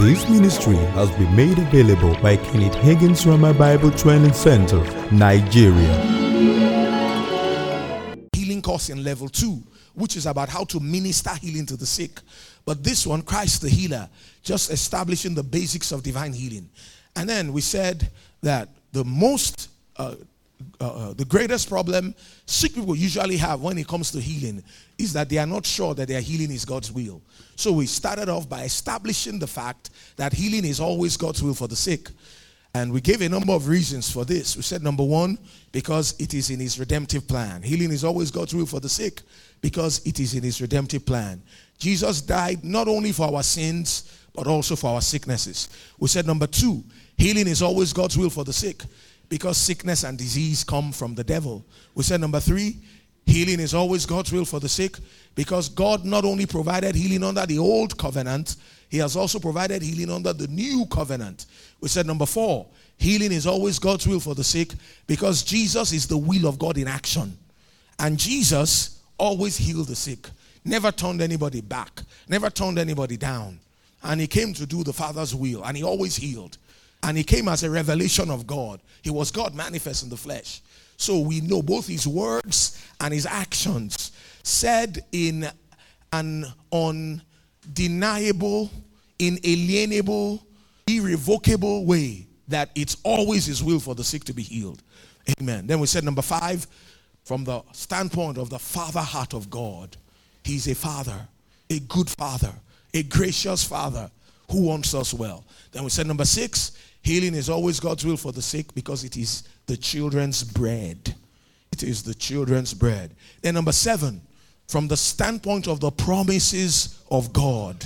This ministry has been made available by Kenneth Hagin Rhema Bible Training Center, Nigeria. healing course in level two, which is about how to minister healing to the sick. But this one, Christ the healer, just establishing the basics of divine healing. And then we said that the most, uh, uh, uh, the greatest problem sick people usually have when it comes to healing is that they are not sure that their healing is God's will. So we started off by establishing the fact that healing is always God's will for the sick. And we gave a number of reasons for this. We said, number one, because it is in his redemptive plan. Healing is always God's will for the sick because it is in his redemptive plan. Jesus died not only for our sins, but also for our sicknesses. We said, number two, healing is always God's will for the sick because sickness and disease come from the devil. We said, number three, healing is always God's will for the sick because God not only provided healing under the old covenant, he has also provided healing under the new covenant. We said number four, healing is always God's will for the sick because Jesus is the will of God in action. And Jesus always healed the sick, never turned anybody back, never turned anybody down. And he came to do the Father's will, and he always healed. And he came as a revelation of God. He was God manifest in the flesh. So we know both his words and his actions said in an undeniable, inalienable, irrevocable way that it's always his will for the sick to be healed. Amen. Then we said number five, from the standpoint of the father heart of God, he's a father, a good father, a gracious father who wants us well. Then we said number six, healing is always God's will for the sick because it is the children's bread. It is the children's bread. Then number seven, from the standpoint of the promises of God,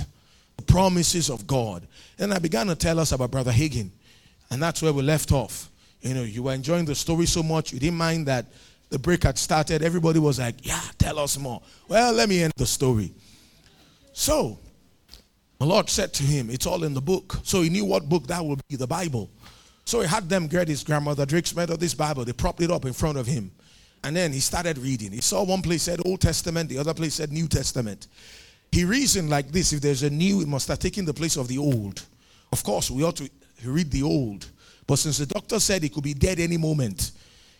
the promises of God. Then I began to tell us about Brother Hagin, and that's where we left off. You know, you were enjoying the story so much, you didn't mind that the break had started. Everybody was like, Yeah, tell us more. Well, let me end the story. So, the Lord said to him, It's all in the book. So he knew what book that would be the Bible. So he had them get his grandmother Drake's Methodist Bible. They propped it up in front of him. And then he started reading. He saw one place said Old Testament, the other place said New Testament. He reasoned like this if there's a new, it must have taken the place of the old. Of course, we ought to read the old. But since the doctor said he could be dead any moment,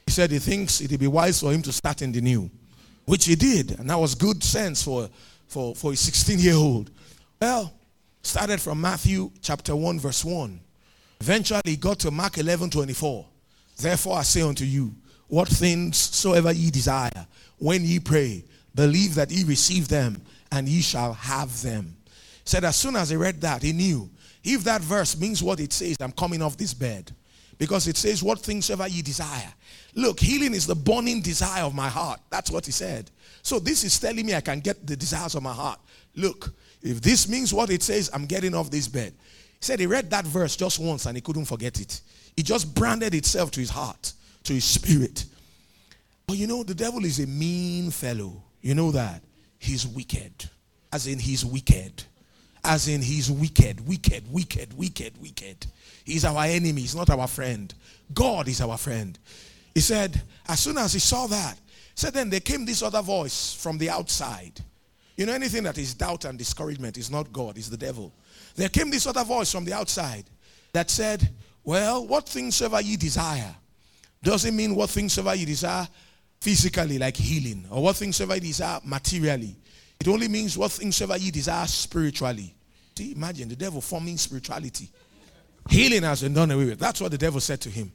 he said he thinks it'd be wise for him to start in the new, which he did. And that was good sense for, for, for a 16 year old. Well, started from Matthew chapter 1, verse 1. Eventually, got to Mark 11, 24. Therefore, I say unto you, what things soever ye desire, when ye pray, believe that ye receive them, and ye shall have them. Said as soon as he read that, he knew if that verse means what it says, I'm coming off this bed. Because it says, What things soever ye desire. Look, healing is the burning desire of my heart. That's what he said. So this is telling me I can get the desires of my heart. Look, if this means what it says, I'm getting off this bed. He said he read that verse just once and he couldn't forget it. It just branded itself to his heart, to his spirit. But you know, the devil is a mean fellow. You know that? He's wicked. As in, he's wicked. As in, he's wicked, wicked, wicked, wicked, wicked. He's our enemy. He's not our friend. God is our friend. He said, as soon as he saw that, said then there came this other voice from the outside. You know, anything that is doubt and discouragement is not God, it's the devil. There came this other voice from the outside that said, Well, what things ever ye desire? Doesn't mean what things ever ye desire physically, like healing, or what things ever ye desire materially. It only means what things ever ye desire spiritually. See, imagine the devil forming spirituality. Healing has been done away with. That's what the devil said to him.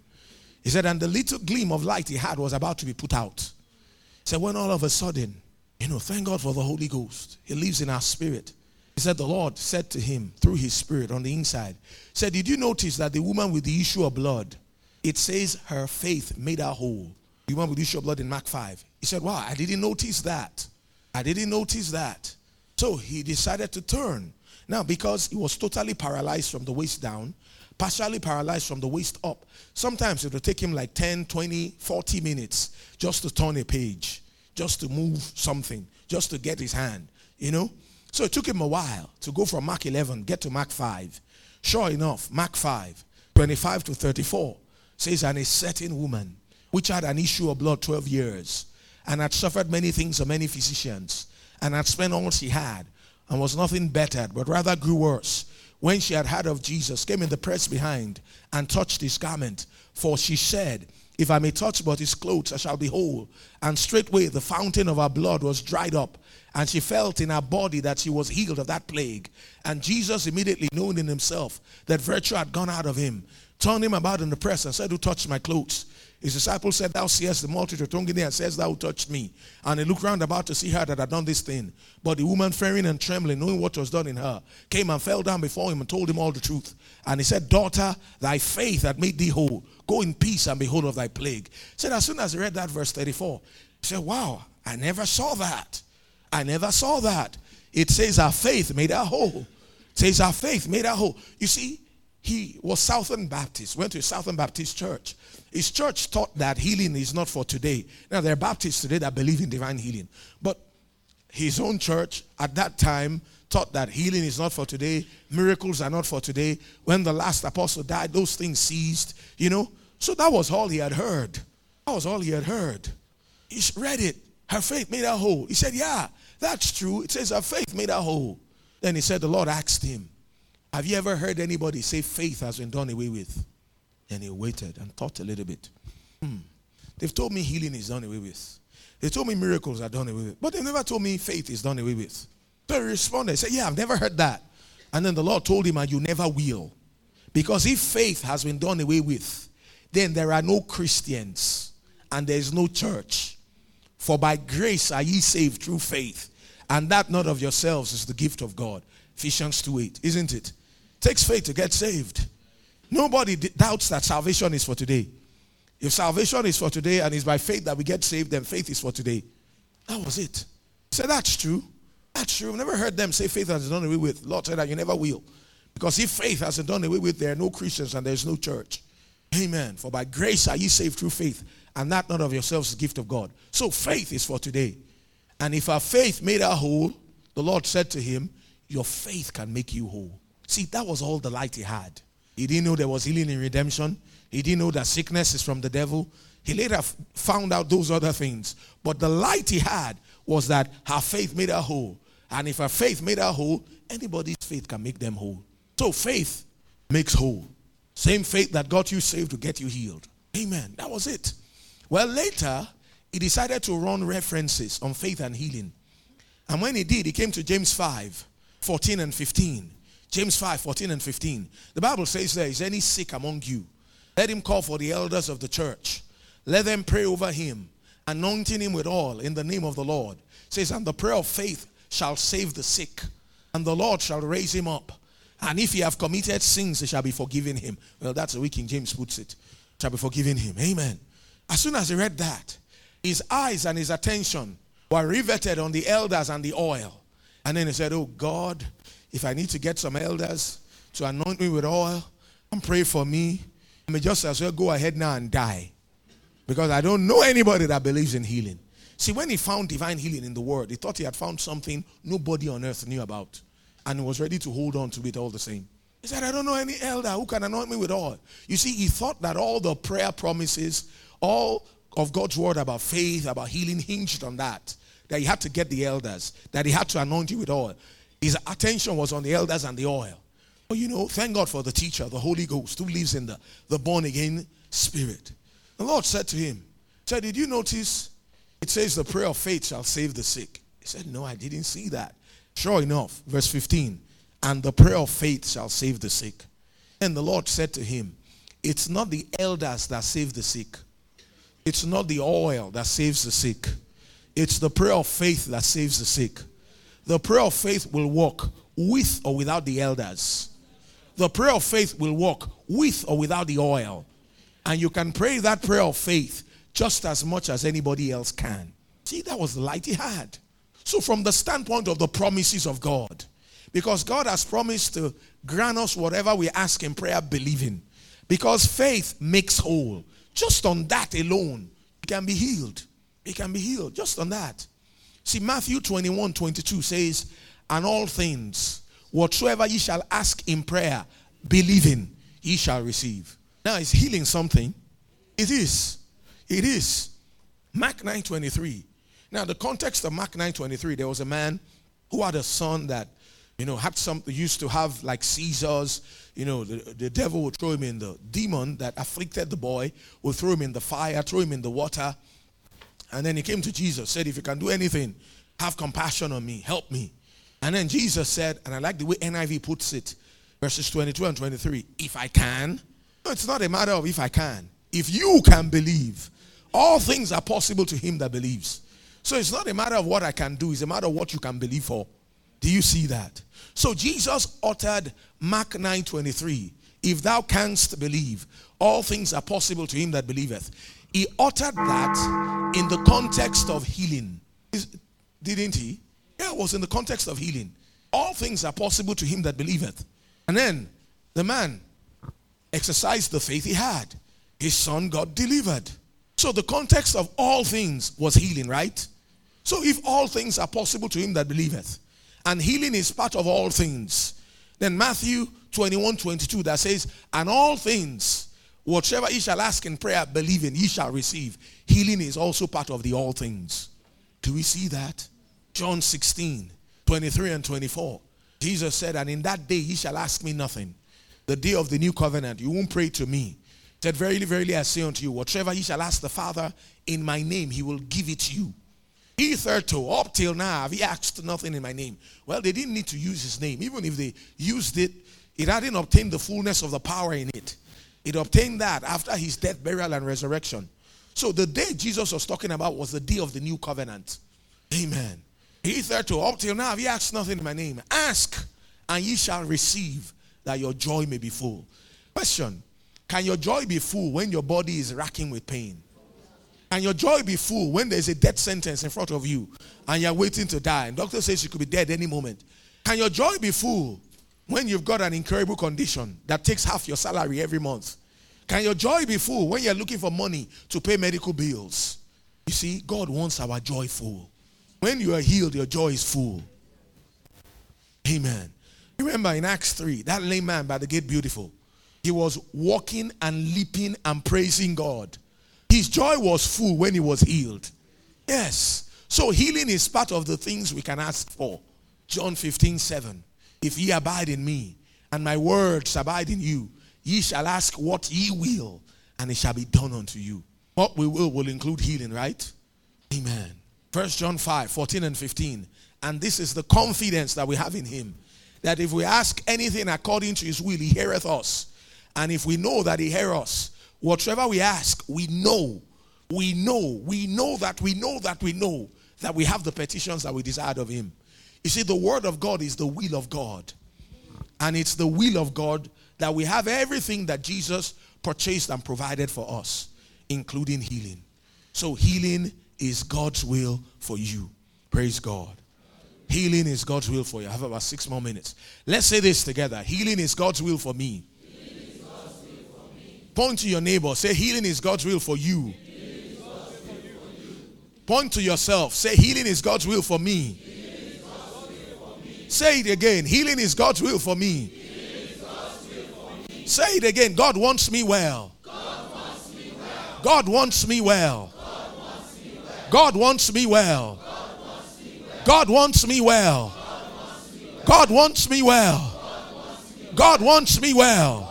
He said, and the little gleam of light he had was about to be put out. He said, when all of a sudden, you know, thank God for the Holy Ghost. He lives in our spirit. He said, the Lord said to him through his spirit on the inside, said, Did you notice that the woman with the issue of blood, it says her faith made her whole? The woman with the issue of blood in Mark 5. He said, Wow, I didn't notice that. I didn't notice that. So he decided to turn. Now, because he was totally paralyzed from the waist down, partially paralyzed from the waist up, sometimes it will take him like 10, 20, 40 minutes just to turn a page, just to move something, just to get his hand, you know? So it took him a while to go from Mark 11, get to Mark 5. Sure enough, Mark 5, 25 to 34 says, And a certain woman, which had an issue of blood 12 years, and had suffered many things of many physicians, and had spent all she had, and was nothing bettered, but rather grew worse, when she had heard of Jesus, came in the press behind and touched his garment. For she said, If I may touch but his clothes, I shall be whole. And straightway the fountain of her blood was dried up, and she felt in her body that she was healed of that plague. And Jesus, immediately knowing in himself that virtue had gone out of him, turned him about in the press and said, Who touched my clothes? His disciples said, Thou seest the multitude thronging there and says, Thou touched me. And he looked round about to see her that had done this thing. But the woman, fearing and trembling, knowing what was done in her, came and fell down before him and told him all the truth. And he said, Daughter, thy faith had made thee whole. Go in peace and be whole of thy plague. Said, as soon as he read that verse 34, he said, Wow, I never saw that. I never saw that. It says our faith made her whole. It says our faith made her whole. You see, he was Southern Baptist, went to a Southern Baptist church. His church taught that healing is not for today. Now, there are Baptists today that believe in divine healing. But his own church at that time taught that healing is not for today, miracles are not for today. When the last apostle died, those things ceased, you know. So that was all he had heard. That was all he had heard. He read it. Her faith made her whole. He said, Yeah, that's true. It says her faith made her whole. Then he said, The Lord asked him, Have you ever heard anybody say faith has been done away with? And he waited and thought a little bit. Hmm. They've told me healing is done away with. They told me miracles are done away with. But they never told me faith is done away with. So he responded, he said, Yeah, I've never heard that. And then the Lord told him, And you never will. Because if faith has been done away with, then there are no Christians and there is no church. For by grace are ye saved through faith. And that not of yourselves is the gift of God. Ephesians 2 8, isn't it? Takes faith to get saved. Nobody doubts that salvation is for today. If salvation is for today and it's by faith that we get saved, then faith is for today. That was it. Say that's true. That's true. I've never heard them say faith has done away with. Lord said that you never will. Because if faith hasn't done away with, there are no Christians and there's no church. Amen. For by grace are you saved through faith, and that not of yourselves is gift of God. So faith is for today. And if our faith made our whole, the Lord said to him, Your faith can make you whole. See, that was all the light he had. He didn't know there was healing in redemption. He didn't know that sickness is from the devil. He later found out those other things. But the light he had was that her faith made her whole. And if her faith made her whole, anybody's faith can make them whole. So faith makes whole. Same faith that got you saved to get you healed. Amen. That was it. Well, later, he decided to run references on faith and healing. And when he did, he came to James 5 14 and 15. James 5 14 and 15. The Bible says there is any sick among you. Let him call for the elders of the church. Let them pray over him, anointing him with oil in the name of the Lord. It says, and the prayer of faith shall save the sick, and the Lord shall raise him up. And if he have committed sins, they shall be forgiven him. Well, that's the way King James puts it. Shall be forgiven him. Amen. As soon as he read that, his eyes and his attention were riveted on the elders and the oil. And then he said, Oh God, if I need to get some elders to anoint me with oil, and pray for me. I may just as well go ahead now and die. Because I don't know anybody that believes in healing. See, when he found divine healing in the world, he thought he had found something nobody on earth knew about. And he was ready to hold on to it all the same. He said, I don't know any elder who can anoint me with oil. You see, he thought that all the prayer promises, all of God's word about faith, about healing, hinged on that. That he had to get the elders, that he had to anoint you with oil. His attention was on the elders and the oil. You know, thank God for the teacher, the Holy Ghost, who lives in the, the born again spirit. The Lord said to him, said, Did you notice it says the prayer of faith shall save the sick? He said, No, I didn't see that. Sure enough, verse 15, and the prayer of faith shall save the sick. And the Lord said to him, It's not the elders that save the sick, it's not the oil that saves the sick, it's the prayer of faith that saves the sick. The prayer of faith will work with or without the elders. The prayer of faith will work with or without the oil. And you can pray that prayer of faith just as much as anybody else can. See, that was the light he had. So, from the standpoint of the promises of God, because God has promised to grant us whatever we ask in prayer, believing. Because faith makes whole. Just on that alone, you can be healed. You can be healed just on that. See, Matthew 21 22 says, And all things, whatsoever ye shall ask in prayer, believing, ye shall receive. Now, is healing something? It is. It is. Mark 9 23. Now, the context of Mark 9 23, there was a man who had a son that You know, had some used to have like seizures. You know, the, the devil would throw him in the demon that afflicted the boy, would throw him in the fire, throw him in the water. And then he came to Jesus, said, If you can do anything, have compassion on me, help me. And then Jesus said, and I like the way NIV puts it, verses 22 and 23, if I can. No, it's not a matter of if I can. If you can believe, all things are possible to him that believes. So it's not a matter of what I can do, it's a matter of what you can believe for. Do you see that? So Jesus uttered Mark 9:23, if thou canst believe, all things are possible to him that believeth. He uttered that in the context of healing. Didn't he? Yeah, it was in the context of healing. All things are possible to him that believeth. And then the man exercised the faith he had. His son got delivered. So the context of all things was healing, right? So if all things are possible to him that believeth, and healing is part of all things, then Matthew 21 22 that says, And all things, whatever ye shall ask in prayer, believing, ye shall receive. Healing is also part of the all things. Do we see that? John 16 23 and 24. Jesus said, And in that day ye shall ask me nothing. The day of the new covenant, you won't pray to me. Said, Verily, verily, I say unto you, whatever ye shall ask the Father in my name, he will give it you. Hitherto, up till now, have he asked nothing in my name? Well, they didn't need to use his name. Even if they used it, it hadn't obtained the fullness of the power in it. It obtained that after his death, burial, and resurrection. So the day Jesus was talking about was the day of the new covenant. Amen. Hitherto, up till now, have ye asked nothing in my name? Ask, and ye shall receive, that your joy may be full. Question Can your joy be full when your body is racking with pain? and your joy be full when there's a death sentence in front of you and you're waiting to die and doctor says you could be dead any moment can your joy be full when you've got an incurable condition that takes half your salary every month can your joy be full when you're looking for money to pay medical bills you see god wants our joy full when you are healed your joy is full amen remember in acts 3 that lame man by the gate beautiful he was walking and leaping and praising god his joy was full when he was healed. Yes. So healing is part of the things we can ask for. John 15, 7. If ye abide in me, and my words abide in you, ye shall ask what ye will, and it shall be done unto you. What we will will include healing, right? Amen. First John 5, 14 and 15. And this is the confidence that we have in him. That if we ask anything according to his will, he heareth us. And if we know that he heareth us, Whatever we ask, we know, we know, we know that we know that we know that we have the petitions that we desired of Him. You see, the Word of God is the will of God. And it's the will of God that we have everything that Jesus purchased and provided for us, including healing. So, healing is God's will for you. Praise God. Healing is God's will for you. I have about six more minutes. Let's say this together. Healing is God's will for me. Point to your neighbor. Say, healing is God's will for you. Point to yourself. Say, healing is God's will for me. Say it again. Healing is God's will for me. Say it again. God wants me well. God wants me well. God wants me well. God wants me well. God wants me well. God wants me well.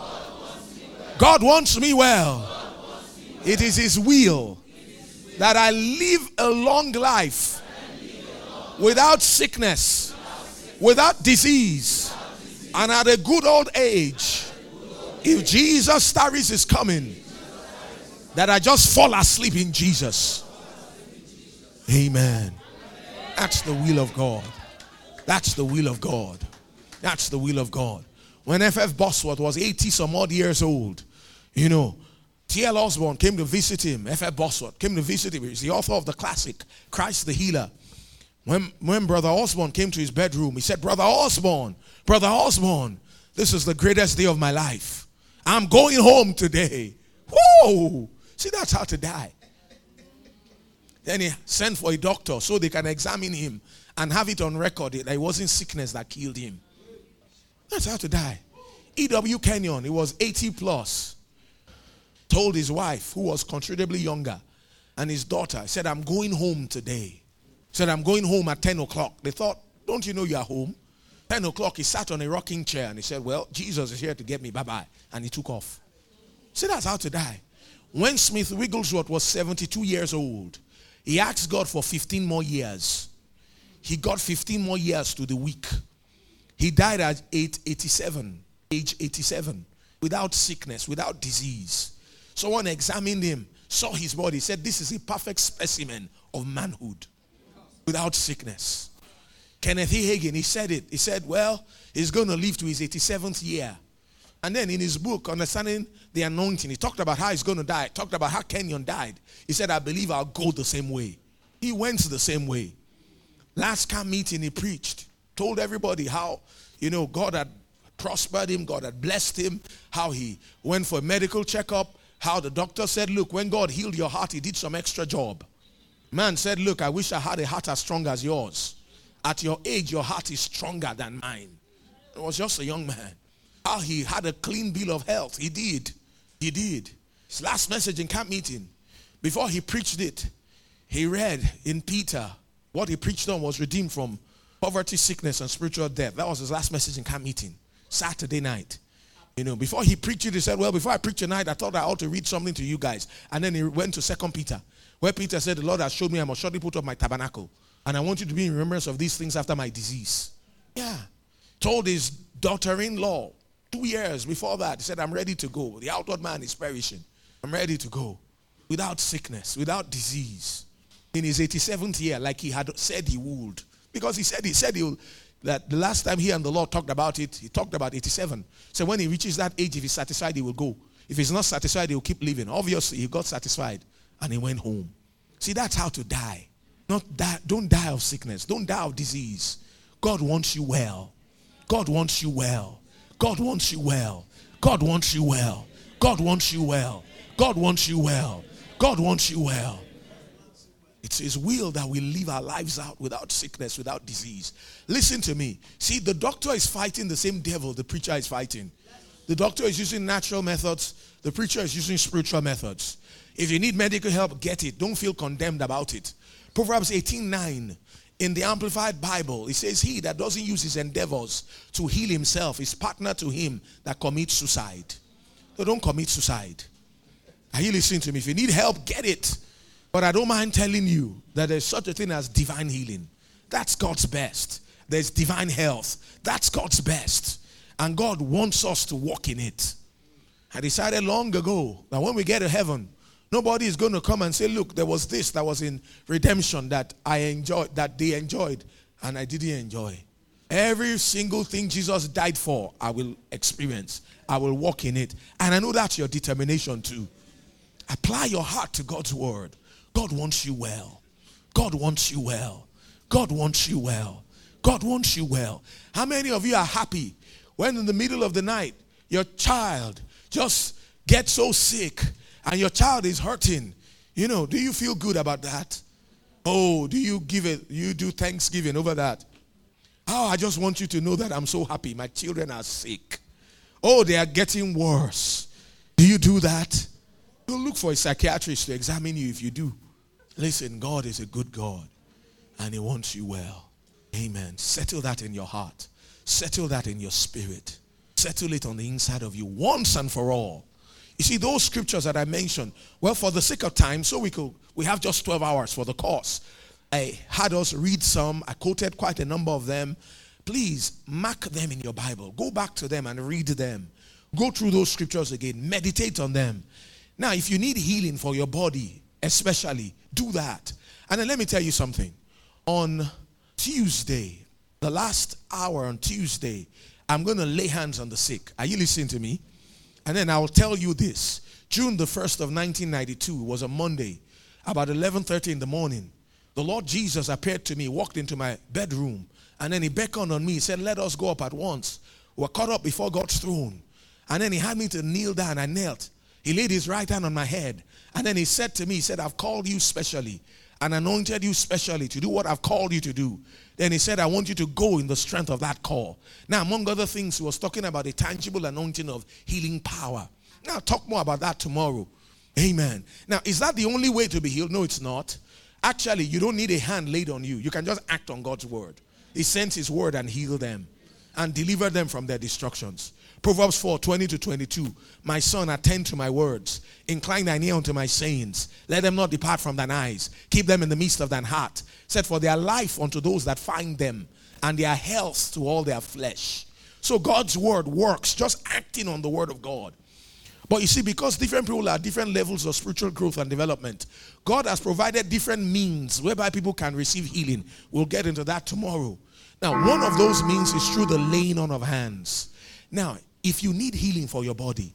God wants me well. It is His will that I live a long life without sickness, without disease, and at a good old age. If Jesus tarries is coming, that I just fall asleep in Jesus. Amen. That's the will of God. That's the will of God. That's the will of God. When F.F. Bosworth was 80 some odd years old, you know, T.L. Osborn came to visit him. F.F. Bosworth came to visit him. He's the author of the classic, Christ the Healer. When, when Brother Osborn came to his bedroom, he said, Brother Osborn, Brother Osborn, this is the greatest day of my life. I'm going home today. Whoa! See, that's how to die. Then he sent for a doctor so they can examine him and have it on record that it wasn't sickness that killed him. That's how to die. E.W. Kenyon, he was 80 plus, told his wife, who was considerably younger, and his daughter, said, I'm going home today. Said, I'm going home at 10 o'clock. They thought, Don't you know you're home? 10 o'clock, he sat on a rocking chair and he said, Well, Jesus is here to get me. Bye bye. And he took off. See, that's how to die. When Smith Wigglesworth was 72 years old, he asked God for 15 more years. He got 15 more years to the week. He died at 87, age 87, without sickness, without disease. Someone examined him, saw his body, said, This is a perfect specimen of manhood without sickness. Kenneth. Hagin, he said it. He said, Well, he's going to live to his 87th year. And then in his book, Understanding the Anointing, he talked about how he's going to die. Talked about how Kenyon died. He said, I believe I'll go the same way. He went the same way. Last camp meeting, he preached, told everybody how, you know, God had prospered him, God had blessed him, how he went for a medical checkup, how the doctor said, Look, when God healed your heart, he did some extra job. Man said, Look, I wish I had a heart as strong as yours. At your age, your heart is stronger than mine. It was just a young man. How he had a clean bill of health. He did. He did. His last message in camp meeting, before he preached it, he read in Peter what he preached on was redeemed from poverty, sickness, and spiritual death. That was his last message in camp meeting, Saturday night. You know, before he preached it, he said, Well, before I preach tonight, I thought I ought to read something to you guys. And then he went to Second Peter, where Peter said, The Lord has showed me I must shortly put up my tabernacle. And I want you to be in remembrance of these things after my disease. Yeah. Told his daughter in law two years before that, he said, I'm ready to go. The outward man is perishing. I'm ready to go. Without sickness, without disease. In his 87th year, like he had said he would. Because he said he said he would, that the last time he and the Lord talked about it, he talked about 87. So when he reaches that age, if he's satisfied, he will go. If he's not satisfied, he will keep living. Obviously, he got satisfied and he went home. See, that's how to die. Not die, don't die of sickness. Don't die of disease. God wants you well. God wants you well. God wants you well. God wants you well. God wants you well. God wants you well. God wants you well. It's His will that we live our lives out without sickness, without disease. Listen to me. See, the doctor is fighting the same devil the preacher is fighting. The doctor is using natural methods, the preacher is using spiritual methods. If you need medical help, get it. Don't feel condemned about it. Proverbs 18 9 in the Amplified Bible, it says, He that doesn't use his endeavors to heal himself is partner to him that commits suicide. So don't commit suicide. Are you listening to me? If you need help, get it. But I don't mind telling you that there's such a thing as divine healing. That's God's best. There's divine health. That's God's best. And God wants us to walk in it. I decided long ago that when we get to heaven, Nobody is going to come and say, look, there was this that was in redemption that I enjoyed, that they enjoyed, and I didn't enjoy. Every single thing Jesus died for, I will experience. I will walk in it. And I know that's your determination too. Apply your heart to God's word. God wants you well. God wants you well. God wants you well. God wants you well. How many of you are happy when in the middle of the night your child just gets so sick and your child is hurting, you know, do you feel good about that? Oh, do you give it, you do thanksgiving over that? Oh, I just want you to know that I'm so happy. My children are sick. Oh, they are getting worse. Do you do that? You'll look for a psychiatrist to examine you if you do. Listen, God is a good God and He wants you well. Amen. Settle that in your heart, settle that in your spirit, settle it on the inside of you once and for all. You see, those scriptures that I mentioned, well, for the sake of time, so we could we have just 12 hours for the course. I had us read some, I quoted quite a number of them. Please mark them in your Bible. Go back to them and read them. Go through those scriptures again, meditate on them. Now, if you need healing for your body, especially, do that. And then let me tell you something. On Tuesday, the last hour on Tuesday, I'm going to lay hands on the sick. Are you listening to me? And then I'll tell you this. June the 1st of 1992 was a Monday, about 11:30 in the morning. The Lord Jesus appeared to me, walked into my bedroom, and then he beckoned on me, he said, "Let us go up at once." We were caught up before God's throne. And then he had me to kneel down. I knelt. He laid his right hand on my head. And then he said to me, He said, I've called you specially and anointed you specially to do what I've called you to do. Then he said, I want you to go in the strength of that call. Now, among other things, he was talking about a tangible anointing of healing power. Now, talk more about that tomorrow. Amen. Now, is that the only way to be healed? No, it's not. Actually, you don't need a hand laid on you. You can just act on God's word. He sent his word and healed them. and deliver them from their destructions. Proverbs 4 20 to 22. My son, attend to my words. Incline thine ear unto my sayings. Let them not depart from thine eyes. Keep them in the midst of thine heart. Set for their life unto those that find them, and their health to all their flesh. So God's word works, just acting on the word of God. But you see, because different people are different levels of spiritual growth and development, God has provided different means whereby people can receive healing. We'll get into that tomorrow. Now, one of those means is through the laying on of hands. Now, if you need healing for your body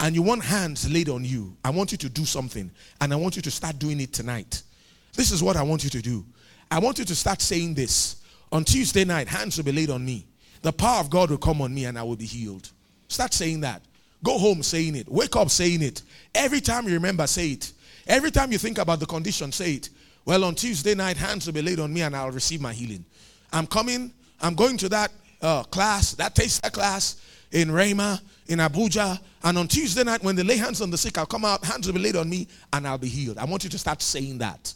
and you want hands laid on you, I want you to do something and I want you to start doing it tonight. This is what I want you to do. I want you to start saying this. On Tuesday night, hands will be laid on me. The power of God will come on me and I will be healed. Start saying that. Go home saying it. Wake up saying it. Every time you remember, say it. Every time you think about the condition, say it. Well, on Tuesday night, hands will be laid on me and I'll receive my healing. I'm coming, I'm going to that uh, class, that taster class in Rhema, in Abuja. And on Tuesday night, when they lay hands on the sick, I'll come out, hands will be laid on me and I'll be healed. I want you to start saying that.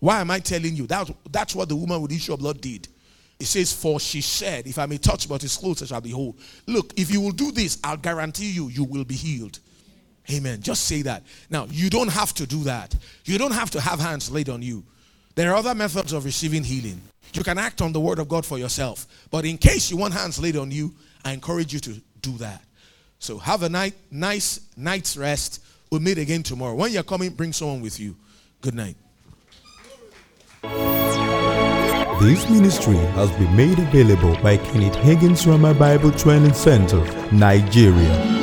Why am I telling you? That, that's what the woman with issue of blood did. It says, For she said, If I may touch but his clothes, I shall be whole. Look, if you will do this, I'll guarantee you, you will be healed. Amen. Just say that. Now, you don't have to do that. You don't have to have hands laid on you. There are other methods of receiving healing. You can act on the word of God for yourself. But in case you want hands laid on you, I encourage you to do that. So have a night, nice night's rest. We'll meet again tomorrow. When you're coming, bring someone with you. Good night. This ministry has been made available by Kenneth Hagin Rhema Bible Training Center, Nigeria.